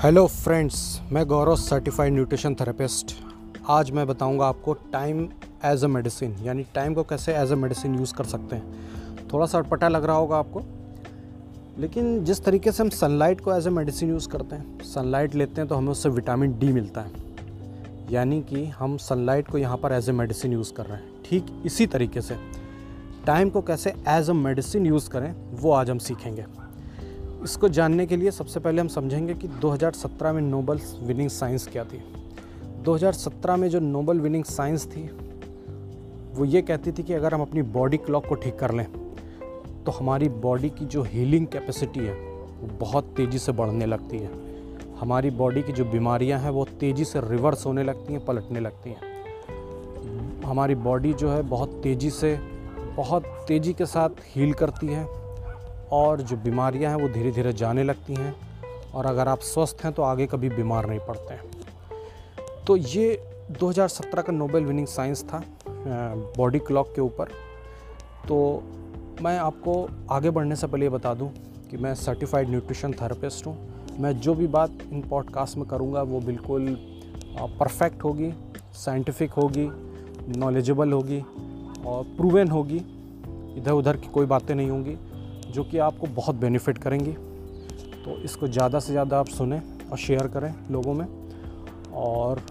Hello friends, मैं Gaurav certified nutrition therapist आज मैं बताऊँगा आपको टाइम एज अ मेडिसिन यानी टाइम को कैसे एज अ मेडिसिन यूज़ कर सकते हैं। थोड़ा सा अटपटा लग रहा होगा आपको, लेकिन जिस तरीके से हम सनलाइट को एज अ मेडिसिन यूज़ करते हैं सनलाइट लेते हैं तो हमें उससे विटामिन डी मिलता है। यानी कि हम सनलाइट को यहाँ पर एज ए मेडिसिन यूज़ कर रहे हैं। ठीक इसी तरीके से टाइम को कैसे एज अ मेडिसिन यूज़ करें, वो आज हम सीखेंगे। इसको जानने के लिए सबसे पहले हम समझेंगे कि 2017 में नोबल विनिंग साइंस क्या थी। 2017 में जो नोबल विनिंग साइंस थी, वो ये कहती थी कि अगर हम अपनी बॉडी क्लॉक को ठीक कर लें तो हमारी बॉडी की जो हीलिंग कैपेसिटी है, वो बहुत तेज़ी से बढ़ने लगती है। हमारी बॉडी की जो बीमारियाँ हैं, वो तेज़ी से रिवर्स होने लगती हैं, पलटने लगती हैं। हमारी बॉडी जो है, बहुत तेज़ी से, बहुत तेज़ी के साथ हील करती है। और जो बीमारियाँ हैं वो धीरे धीरे जाने लगती हैं और अगर आप स्वस्थ हैं तो आगे कभी बीमार नहीं पड़ते हैं। तो ये 2017 का नोबेल विनिंग साइंस था बॉडी क्लॉक के ऊपर। तो मैं आपको आगे बढ़ने से पहले ये बता दूँ कि मैं सर्टिफाइड न्यूट्रिशन थेरेपिस्ट हूँ। मैं जो भी बात इन पॉडकास्ट में करूँगा वो बिल्कुल परफेक्ट होगी, साइंटिफिक होगी, नॉलेजेबल होगी और प्रूवन होगी। इधर उधर की कोई बातें नहीं होंगी। जो कि आपको बहुत बेनिफिट करेंगी। तो इसको ज़्यादा से ज़्यादा आप सुने और शेयर करें लोगों में। और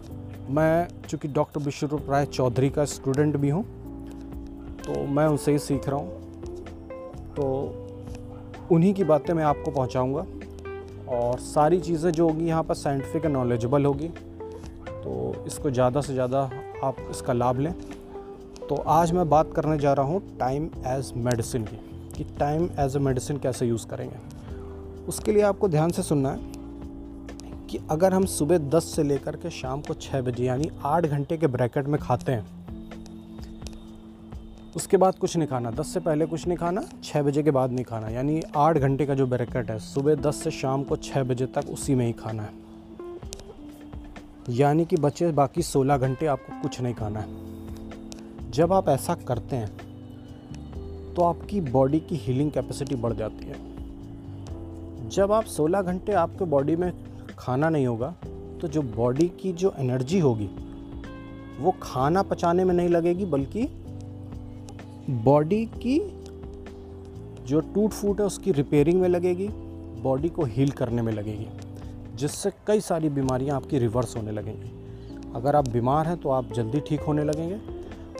मैं चूँकि डॉक्टर विश्वरूप राय चौधरी का स्टूडेंट भी हूँ तो मैं उनसे ही सीख रहा हूँ। तो उन्हीं की बातें मैं आपको पहुँचाऊँगा। और सारी चीज़ें जो होगी यहाँ पर साइंटिफिक एंड नॉलेजेबल होगी। तो इसको ज़्यादा से ज़्यादा आप इसका लाभ लें। तो आज मैं बात करने जा रहा हूँ टाइम एज़ मेडिसिन की। कि टाइम एज अ मेडिसिन कैसे यूज़ करेंगे। उसके लिए आपको ध्यान से सुनना है कि अगर हम सुबह 10 से लेकर के शाम को 6 बजे, यानी 8 घंटे के ब्रैकेट में खाते हैं, उसके बाद कुछ नहीं खाना। 10 से पहले कुछ नहीं खाना 6 बजे के बाद नहीं खाना। यानी 8 घंटे का जो ब्रैकेट है, सुबह 10 से शाम को 6 बजे तक उसी में ही खाना है। यानी कि बचे बाकी 16 घंटे आपको कुछ नहीं खाना है। जब आप ऐसा करते हैं तो आपकी बॉडी की हीलिंग कैपेसिटी बढ़ जाती है। जब आप 16 घंटे आपके बॉडी में खाना नहीं होगा तो जो बॉडी की जो एनर्जी होगी, वो खाना पचाने में नहीं लगेगी, बल्कि बॉडी की जो टूट फूट है, उसकी रिपेयरिंग में लगेगी बॉडी को हील करने में लगेगी, जिससे कई सारी बीमारियाँ आपकी रिवर्स होने लगेंगी। अगर आप बीमार हैं तो आप जल्दी ठीक होने लगेंगे।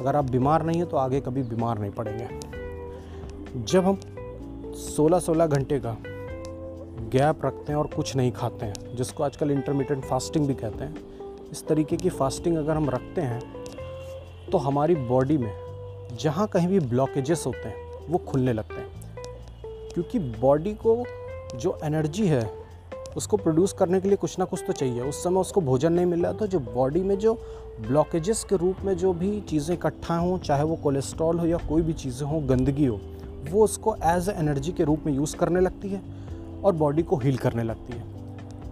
अगर आप बीमार नहीं हैं तो आगे कभी बीमार नहीं पड़ेंगे। जब हम 16-16 घंटे का गैप रखते हैं और कुछ नहीं खाते हैं, जिसको आजकल इंटरमीडियंट फास्टिंग भी कहते हैं, इस तरीके की फास्टिंग अगर हम रखते हैं तो हमारी बॉडी में जहाँ कहीं भी ब्लॉकेजेस होते हैं, वो खुलने लगते हैं। क्योंकि बॉडी को जो एनर्जी है, उसको प्रोड्यूस करने के लिए कुछ ना कुछ तो चाहिए। उस समय उसको भोजन नहीं मिल रहा तो जो बॉडी में जो ब्लॉकेजेस के रूप में जो भी चीज़ें इकट्ठा हों, चाहे वो कोलेस्ट्रॉल हो या कोई भी चीज़ें हों, गंदगी हो वो उसको एज ए एनर्जी के रूप में यूज़ करने लगती है और बॉडी को हील करने लगती है।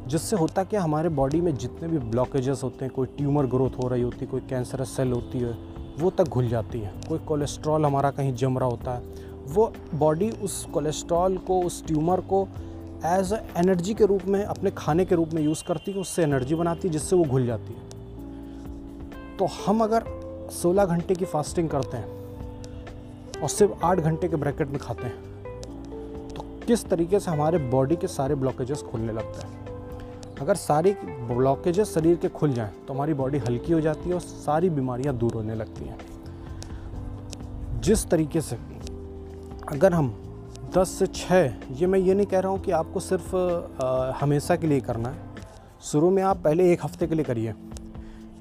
जिससे होता क्या, हमारे बॉडी में जितने भी ब्लॉकेजेस होते हैं, कोई ट्यूमर ग्रोथ हो रही होती है कोई कैंसरस सेल होती है, वो तक घुल जाती है। कोई कोलेस्ट्रॉल हमारा कहीं जम रहा होता है, वो बॉडी उस कोलेस्ट्रॉल को, उस ट्यूमर को एज एनर्जी के रूप में, अपने खाने के रूप में यूज़ करती है, उससे एनर्जी बनाती है, जिससे वो घुल जाती है। तो हम अगर 16 घंटे की फास्टिंग करते हैं और सिर्फ़ आठ घंटे के ब्रैकेट में खाते हैं। तो किस तरीके से हमारे बॉडी के सारे ब्लॉकेजेस खुलने लगते हैं? अगर सारी ब्लॉकेजेस शरीर के खुल जाएँ तो हमारी बॉडी हल्की हो जाती है और सारी बीमारियाँ दूर होने लगती हैं। जिस तरीके से अगर हम 10 से 6 ये मैं ये नहीं कह रहा हूँ कि आपको सिर्फ़ आ, हमेशा के लिए करना है। शुरू में आप पहले एक हफ़्ते के लिए करिए।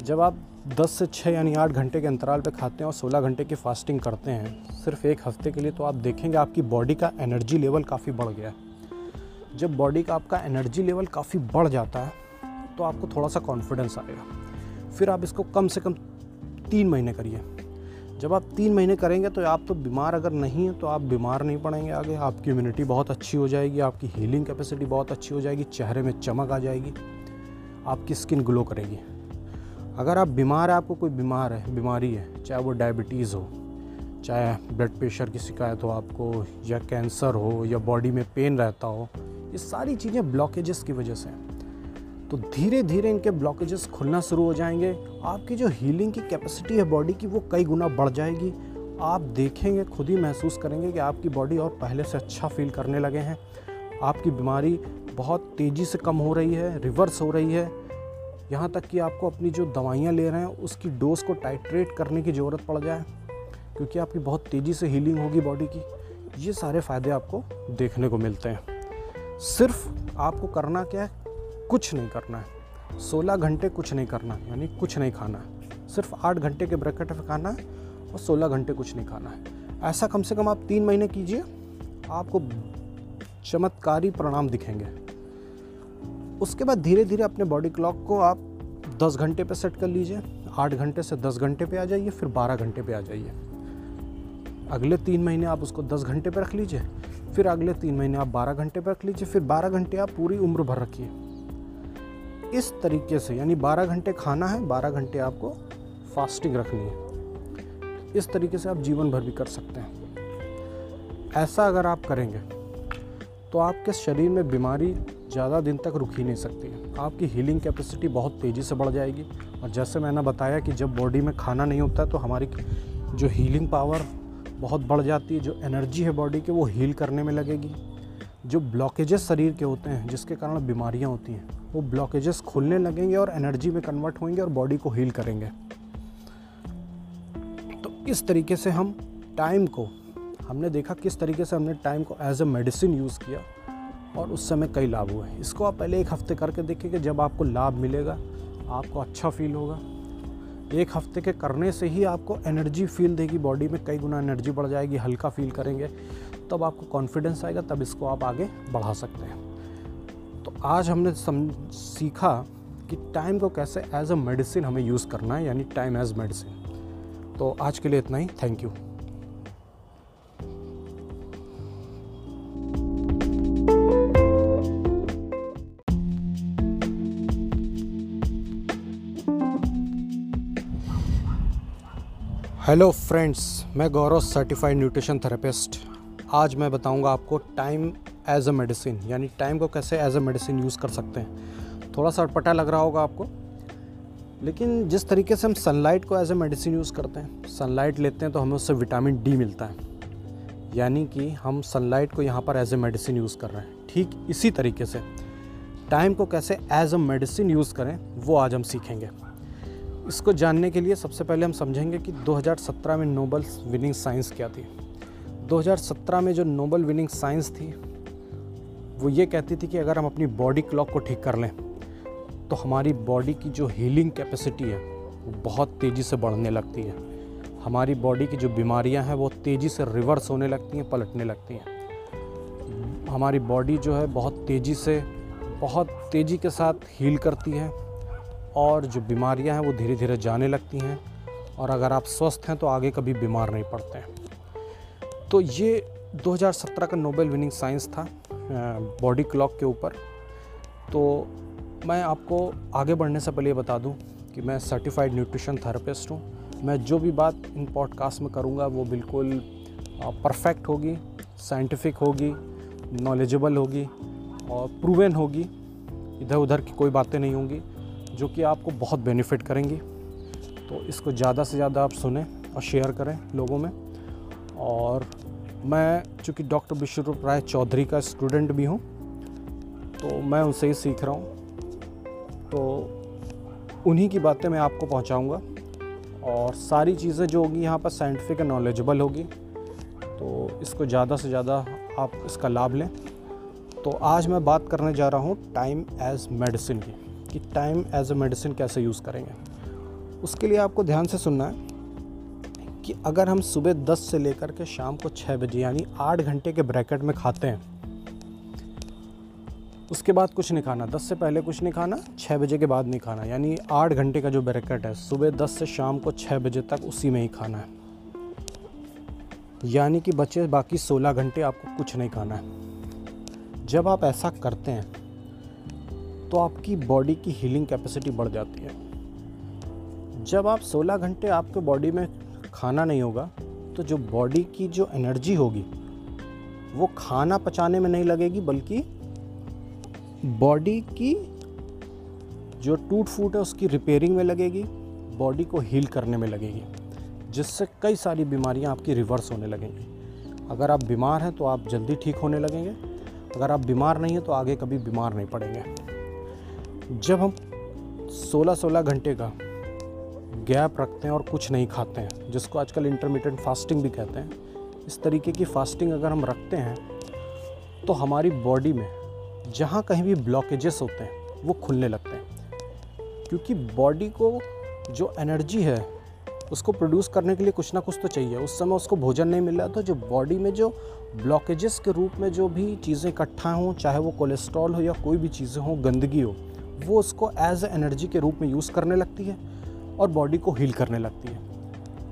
जब आप 10 से छः यानी आठ घंटे के अंतराल पे खाते हैं और 16 घंटे की फास्टिंग करते हैं। सिर्फ़ एक हफ़्ते के लिए तो आप देखेंगे आपकी बॉडी का एनर्जी लेवल काफ़ी बढ़ गया है। जब बॉडी का आपका एनर्जी लेवल काफ़ी बढ़ जाता है तो आपको थोड़ा सा कॉन्फिडेंस आएगा। फिर आप इसको कम से कम तीन महीने करिए। जब आप तीन महीने करेंगे तो आप तो बीमार अगर नहीं है तो आप बीमार नहीं पड़ेंगे आगे। आपकी इम्यूनिटी बहुत अच्छी हो जाएगी, आपकी हीलिंग कैपेसिटी बहुत अच्छी हो जाएगी, चेहरे में चमक आ जाएगी, आपकी स्किन ग्लो करेगी। अगर आप बीमार है, आपको कोई बीमार है, बीमारी है, चाहे वो डायबिटीज़ हो, चाहे ब्लड प्रेशर की शिकायत हो आपको, या कैंसर हो, या बॉडी में पेन रहता हो, ये सारी चीज़ें ब्लॉकेजेस की वजह से तो धीरे धीरे इनके ब्लॉकेजेस खुलना शुरू हो जाएँगे। आपकी जो हीलिंग की कैपेसिटी है बॉडी की, वो कई गुना बढ़ जाएगी। आप देखेंगे, खुद ही महसूस करेंगे कि आपकी बॉडी और पहले से अच्छा फील करने लगे हैं। आपकी बीमारी बहुत तेज़ी से कम हो रही है रिवर्स हो रही है। यहाँ तक कि आपको अपनी जो दवाइयाँ ले रहे हैं, उसकी डोज को टाइट्रेट करने की ज़रूरत पड़ जाए, क्योंकि आपकी बहुत तेज़ी से हीलिंग होगी बॉडी की। ये सारे फ़ायदे आपको देखने को मिलते हैं। सिर्फ़ आपको करना क्या है? कुछ नहीं करना है। सोलह घंटे कुछ नहीं करना यानी कुछ नहीं खाना है। सिर्फ़ आठ घंटे के ब्रैकेट में खाना है और सोलह घंटे कुछ नहीं खाना है। ऐसा कम से कम आप तीन महीने कीजिए, आपको चमत्कारी परिणाम दिखेंगे। उसके बाद धीरे धीरे अपने बॉडी क्लॉक को आप 10 घंटे पे सेट कर लीजिए 8 घंटे से 10 घंटे पे आ जाइए, फिर 12 घंटे पे आ जाइए। अगले तीन महीने आप उसको 10 घंटे पे रख लीजिए, फिर अगले तीन महीने आप 12 घंटे पे रख लीजिए, फिर 12 घंटे आप पूरी उम्र भर रखिए। इस तरीके से, यानी 12 घंटे खाना है 12 घंटे आपको फास्टिंग रखनी है। इस तरीके से आप जीवन भर भी कर सकते हैं। ऐसा अगर आप करेंगे तो आपके शरीर में बीमारी ज़्यादा दिन तक रुक ही नहीं सकती। आपकी हीलिंग कैपेसिटी बहुत तेज़ी से बढ़ जाएगी। और जैसे मैंने बताया कि जब बॉडी में खाना नहीं होता तो हमारी जो हीलिंग पावर बहुत बढ़ जाती है, जो एनर्जी है बॉडी की, वो हील करने में लगेगी। जो ब्लॉकेजेस शरीर के होते हैं, जिसके कारण बीमारियाँ होती हैं, वो ब्लॉकेजेस खुलने लगेंगे और एनर्जी में कन्वर्ट होंगे और बॉडी को हील करेंगे। तो इस तरीके से हम टाइम को, हमने देखा किस तरीके से हमने टाइम को एज अ मेडिसिन यूज़ किया। और उस समय कई लाभ हुए इसको आप पहले एक हफ़्ते करके देखिए जब आपको लाभ मिलेगा, आपको अच्छा फील होगा। एक हफ़्ते के करने से ही आपको एनर्जी फील देगी बॉडी में, कई गुना एनर्जी बढ़ जाएगी, हल्का फील करेंगे, तब आपको कॉन्फिडेंस आएगा, तब इसको आप आगे बढ़ा सकते हैं। तो आज हमने सम, सीखा कि टाइम को कैसे एज अ मेडिसिन हमें यूज़ करना है, यानी टाइम एज मेडिसिन तो आज के लिए इतना ही। थैंक यू हेलो फ्रेंड्स, मैं गौरव सर्टिफाइड न्यूट्रिशन थेरेपिस्ट आज मैं बताऊँगा आपको टाइम एज अ मेडिसिन यानी टाइम को कैसे एज अ मेडिसिन यूज़ कर सकते हैं। थोड़ा सा अटपटा लग रहा होगा आपको, लेकिन जिस तरीके से हम सनलाइट को एज अ मेडिसिन यूज़ करते हैं सनलाइट लेते हैं तो हमें उससे विटामिन डी मिलता है। यानी कि हम सनलाइट को यहाँ पर एज ए मेडिसिन यूज़ कर रहे हैं। ठीक इसी तरीके से टाइम को कैसे एज अ मेडिसिन यूज़ करें, वो आज हम सीखेंगे। इसको जानने के लिए सबसे पहले हम समझेंगे कि 2017 में नोबल विनिंग साइंस क्या थी। 2017 में जो नोबल विनिंग साइंस थी, वो ये कहती थी कि अगर हम अपनी बॉडी क्लॉक को ठीक कर लें तो हमारी बॉडी की जो हीलिंग कैपेसिटी है, वो बहुत तेज़ी से बढ़ने लगती है। हमारी बॉडी की जो बीमारियाँ हैं, वो तेज़ी से रिवर्स होने लगती हैं, पलटने लगती हैं। हमारी बॉडी जो है, बहुत तेज़ी से, बहुत तेज़ी के साथ हील करती है। और जो बीमारियाँ हैं वो धीरे धीरे जाने लगती हैं और अगर आप स्वस्थ हैं तो आगे कभी बीमार नहीं पड़ते हैं। तो ये 2017 का नोबेल विनिंग साइंस था बॉडी क्लॉक के ऊपर। तो मैं आपको आगे बढ़ने से पहले ये बता दूँ कि मैं सर्टिफाइड न्यूट्रिशन थेरेपिस्ट हूँ। मैं जो भी बात इन पॉडकास्ट में करूँगा वो बिल्कुल परफेक्ट होगी, साइंटिफिक होगी, नॉलेजेबल होगी और प्रूवन होगी। इधर उधर की कोई बातें नहीं होंगी। जो कि आपको बहुत बेनिफिट करेंगी। तो इसको ज़्यादा से ज़्यादा आप सुने और शेयर करें लोगों में। और मैं चूँकि डॉक्टर विश्वरूप राय चौधरी का स्टूडेंट भी हूँ तो मैं उनसे ही सीख रहा हूँ। तो उन्हीं की बातें मैं आपको पहुँचाऊँगा। और सारी चीज़ें जो होगी यहाँ पर साइंटिफिक एंड नॉलेजेबल होगी। तो इसको ज़्यादा से ज़्यादा आप इसका लाभ लें। तो आज मैं बात करने जा रहा हूँ टाइम एज मेडिसिन की। कि टाइम एज अ मेडिसिन कैसे यूज़ करेंगे। उसके लिए आपको ध्यान से सुनना है कि अगर हम सुबह 10 से लेकर के शाम को 6 बजे, यानी 8 घंटे के ब्रैकेट में खाते हैं, उसके बाद कुछ नहीं खाना। 10 से पहले कुछ नहीं खाना 6 बजे के बाद नहीं खाना। यानी 8 घंटे का जो ब्रैकेट है, सुबह 10 से शाम को 6 बजे तक उसी में ही खाना है। यानी कि बचे बाकी 16 घंटे आपको कुछ नहीं खाना है। जब आप ऐसा करते हैं तो आपकी बॉडी की हीलिंग कैपेसिटी बढ़ जाती है। जब आप 16 घंटे आपके बॉडी में खाना नहीं होगा तो जो बॉडी की जो एनर्जी होगी, वो खाना पचाने में नहीं लगेगी, बल्कि बॉडी की जो टूट फूट है, उसकी रिपेयरिंग में लगेगी बॉडी को हील करने में लगेगी, जिससे कई सारी बीमारियाँ आपकी रिवर्स होने लगेंगी। अगर आप बीमार हैं तो आप जल्दी ठीक होने लगेंगे। अगर आप बीमार नहीं हैं तो आगे कभी बीमार नहीं पड़ेंगे। जब हम 16-16 घंटे का गैप रखते हैं और कुछ नहीं खाते हैं, जिसको आजकल इंटरमीडियंट फास्टिंग भी कहते हैं, इस तरीके की फास्टिंग अगर हम रखते हैं तो हमारी बॉडी में जहाँ कहीं भी ब्लॉकेजेस होते हैं, वो खुलने लगते हैं। क्योंकि बॉडी को जो एनर्जी है, उसको प्रोड्यूस करने के लिए कुछ ना कुछ तो चाहिए। उस समय उसको भोजन नहीं मिल रहा तो जो बॉडी में जो ब्लॉकेजेस के रूप में जो भी चीज़ें इकट्ठा हों, चाहे वो कोलेस्ट्रॉल हो या कोई भी चीज़ें हों, गंदगी हो वो उसको एज ए एनर्जी के रूप में यूज़ करने लगती है और बॉडी को हील करने लगती है।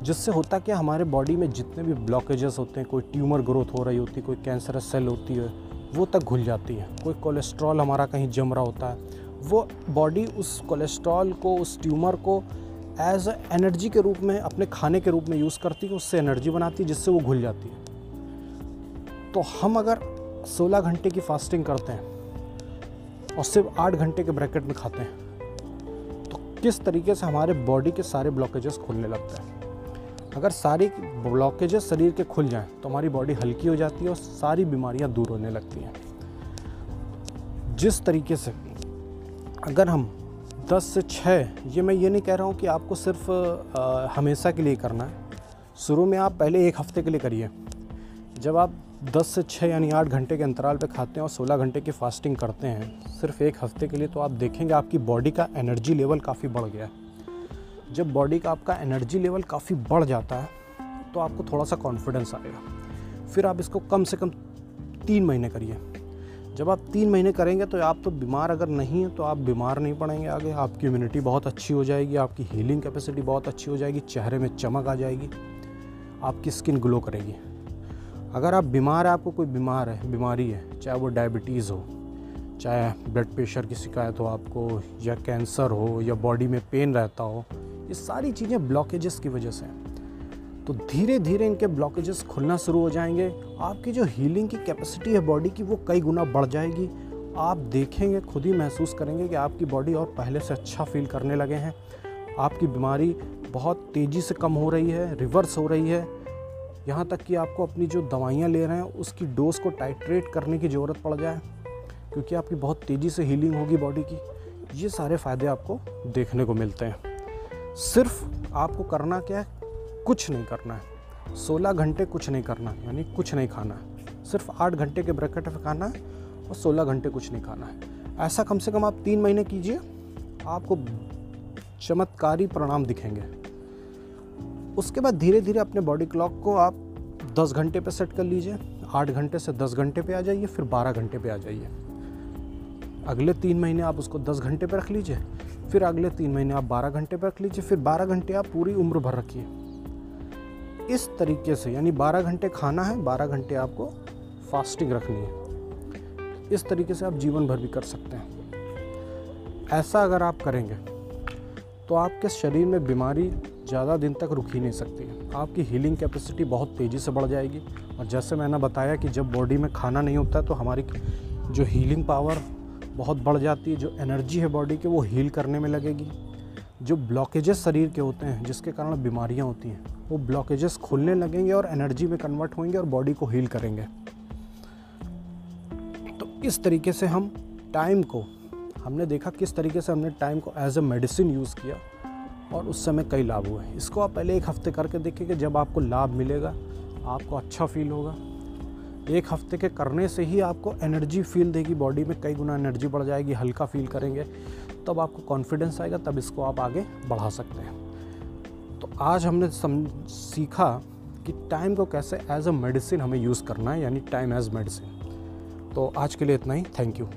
जिससे होता क्या, हमारे बॉडी में जितने भी ब्लॉकेजेस होते हैं, कोई ट्यूमर ग्रोथ हो रही होती है कोई कैंसरस सेल होती है, वो तक घुल जाती है। कोई कोलेस्ट्रॉल हमारा कहीं जम रहा होता है, वो बॉडी उस कोलेस्ट्रॉल को, उस ट्यूमर को एज एनर्जी के रूप में, अपने खाने के रूप में यूज़ करती है, उससे एनर्जी बनाती है, जिससे वो घुल जाती है। तो हम अगर 16 घंटे की फास्टिंग करते हैं और सिर्फ़ आठ घंटे के ब्रैकेट में खाते हैं। तो किस तरीके से हमारे बॉडी के सारे ब्लॉकेजेस खुलने लगते हैं? अगर सारी ब्लॉकेजेस शरीर के खुल जाएँ तो हमारी बॉडी हल्की हो जाती है और सारी बीमारियाँ दूर होने लगती हैं। जिस तरीके से अगर हम 10 से 6 ये मैं ये नहीं कह रहा हूँ कि आपको सिर्फ़ आ, हमेशा के लिए करना है। शुरू में आप पहले एक हफ़्ते के लिए करिए। जब आप 10 से छः यानी आठ घंटे के अंतराल पे खाते हैं और 16 घंटे की फास्टिंग करते हैं। सिर्फ़ एक हफ़्ते के लिए तो आप देखेंगे आपकी बॉडी का एनर्जी लेवल काफ़ी बढ़ गया है। जब बॉडी का आपका एनर्जी लेवल काफ़ी बढ़ जाता है तो आपको थोड़ा सा कॉन्फिडेंस आएगा। फिर आप इसको कम से कम तीन महीने करिए। जब आप तीन महीने करेंगे तो आप तो बीमार अगर नहीं है तो आप बीमार नहीं पड़ेंगे आगे। आपकी इम्यूनिटी बहुत अच्छी हो जाएगी, आपकी हीलिंग कैपेसिटी बहुत अच्छी हो जाएगी, चेहरे में चमक आ जाएगी, आपकी स्किन ग्लो करेगी। अगर आप बीमार है, आपको कोई बीमार है, बीमारी है, चाहे वो डायबिटीज़ हो, चाहे ब्लड प्रेशर की शिकायत हो आपको, या कैंसर हो, या बॉडी में पेन रहता हो, ये सारी चीज़ें ब्लॉकेजेस की वजह से हैं। तो धीरे धीरे इनके ब्लॉकेजेस खुलना शुरू हो जाएँगे। आपकी जो हीलिंग की कैपेसिटी है बॉडी की, वो कई गुना बढ़ जाएगी। आप देखेंगे, खुद ही महसूस करेंगे कि आपकी बॉडी और पहले से अच्छा फील करने लगे हैं। आपकी बीमारी बहुत तेज़ी से कम हो रही है रिवर्स हो रही है। यहाँ तक कि आपको अपनी जो दवाइयाँ ले रहे हैं, उसकी डोज को टाइट्रेट करने की ज़रूरत पड़ जाए, क्योंकि आपकी बहुत तेज़ी से हीलिंग होगी बॉडी की। ये सारे फ़ायदे आपको देखने को मिलते हैं। सिर्फ़ आपको करना क्या है? कुछ नहीं करना है। सोलह घंटे कुछ नहीं करना, यानी कुछ नहीं खाना है। सिर्फ़ आठ घंटे के ब्रैकेट में खाना है और सोलह घंटे कुछ नहीं खाना है। ऐसा कम से कम आप तीन महीने कीजिए, आपको चमत्कारी परिणाम दिखेंगे। उसके बाद धीरे धीरे अपने बॉडी क्लॉक को आप दस घंटे पे सेट कर लीजिए, आठ घंटे से दस घंटे पे आ जाइए, फिर बारह घंटे पे आ जाइए। अगले तीन महीने आप उसको दस घंटे पे रख लीजिए, फिर अगले तीन महीने आप बारह घंटे पे रख लीजिए, फिर बारह घंटे आप पूरी उम्र भर रखिए। इस तरीके से, यानी 12 घंटे खाना है 12 घंटे आपको फास्टिंग रखनी है। इस तरीके से आप जीवन भर भी कर सकते हैं। ऐसा अगर आप करेंगे तो आपके शरीर में बीमारी ज़्यादा दिन तक रुक ही नहीं सकती। आपकी हीलिंग कैपेसिटी बहुत तेज़ी से बढ़ जाएगी। और जैसे मैंने बताया कि जब बॉडी में खाना नहीं होता तो हमारी जो हीलिंग पावर बहुत बढ़ जाती है, जो एनर्जी है बॉडी की, वो हील करने में लगेगी। जो ब्लॉकेजेस शरीर के होते हैं, जिसके कारण बीमारियाँ होती हैं, वो ब्लॉकेजेस खुलने लगेंगे और एनर्जी में कन्वर्ट होंगे और बॉडी को हील करेंगे। तो इस तरीके से हम टाइम को, हमने देखा किस तरीके से हमने टाइम को एज ए मेडिसिन यूज़ किया। और उस समय कई लाभ हुए इसको आप पहले एक हफ़्ते करके देखिए कि जब आपको लाभ मिलेगा, आपको अच्छा फील होगा। एक हफ़्ते के करने से ही आपको एनर्जी फील देगी बॉडी में, कई गुना एनर्जी बढ़ जाएगी, हल्का फील करेंगे, तब आपको कॉन्फिडेंस आएगा, तब इसको आप आगे बढ़ा सकते हैं। तो आज हमने सम, सीखा कि टाइम को कैसे एज अ मेडिसिन हमें यूज़ करना है, यानी टाइम एज मेडिसिन तो आज के लिए इतना ही थैंक यू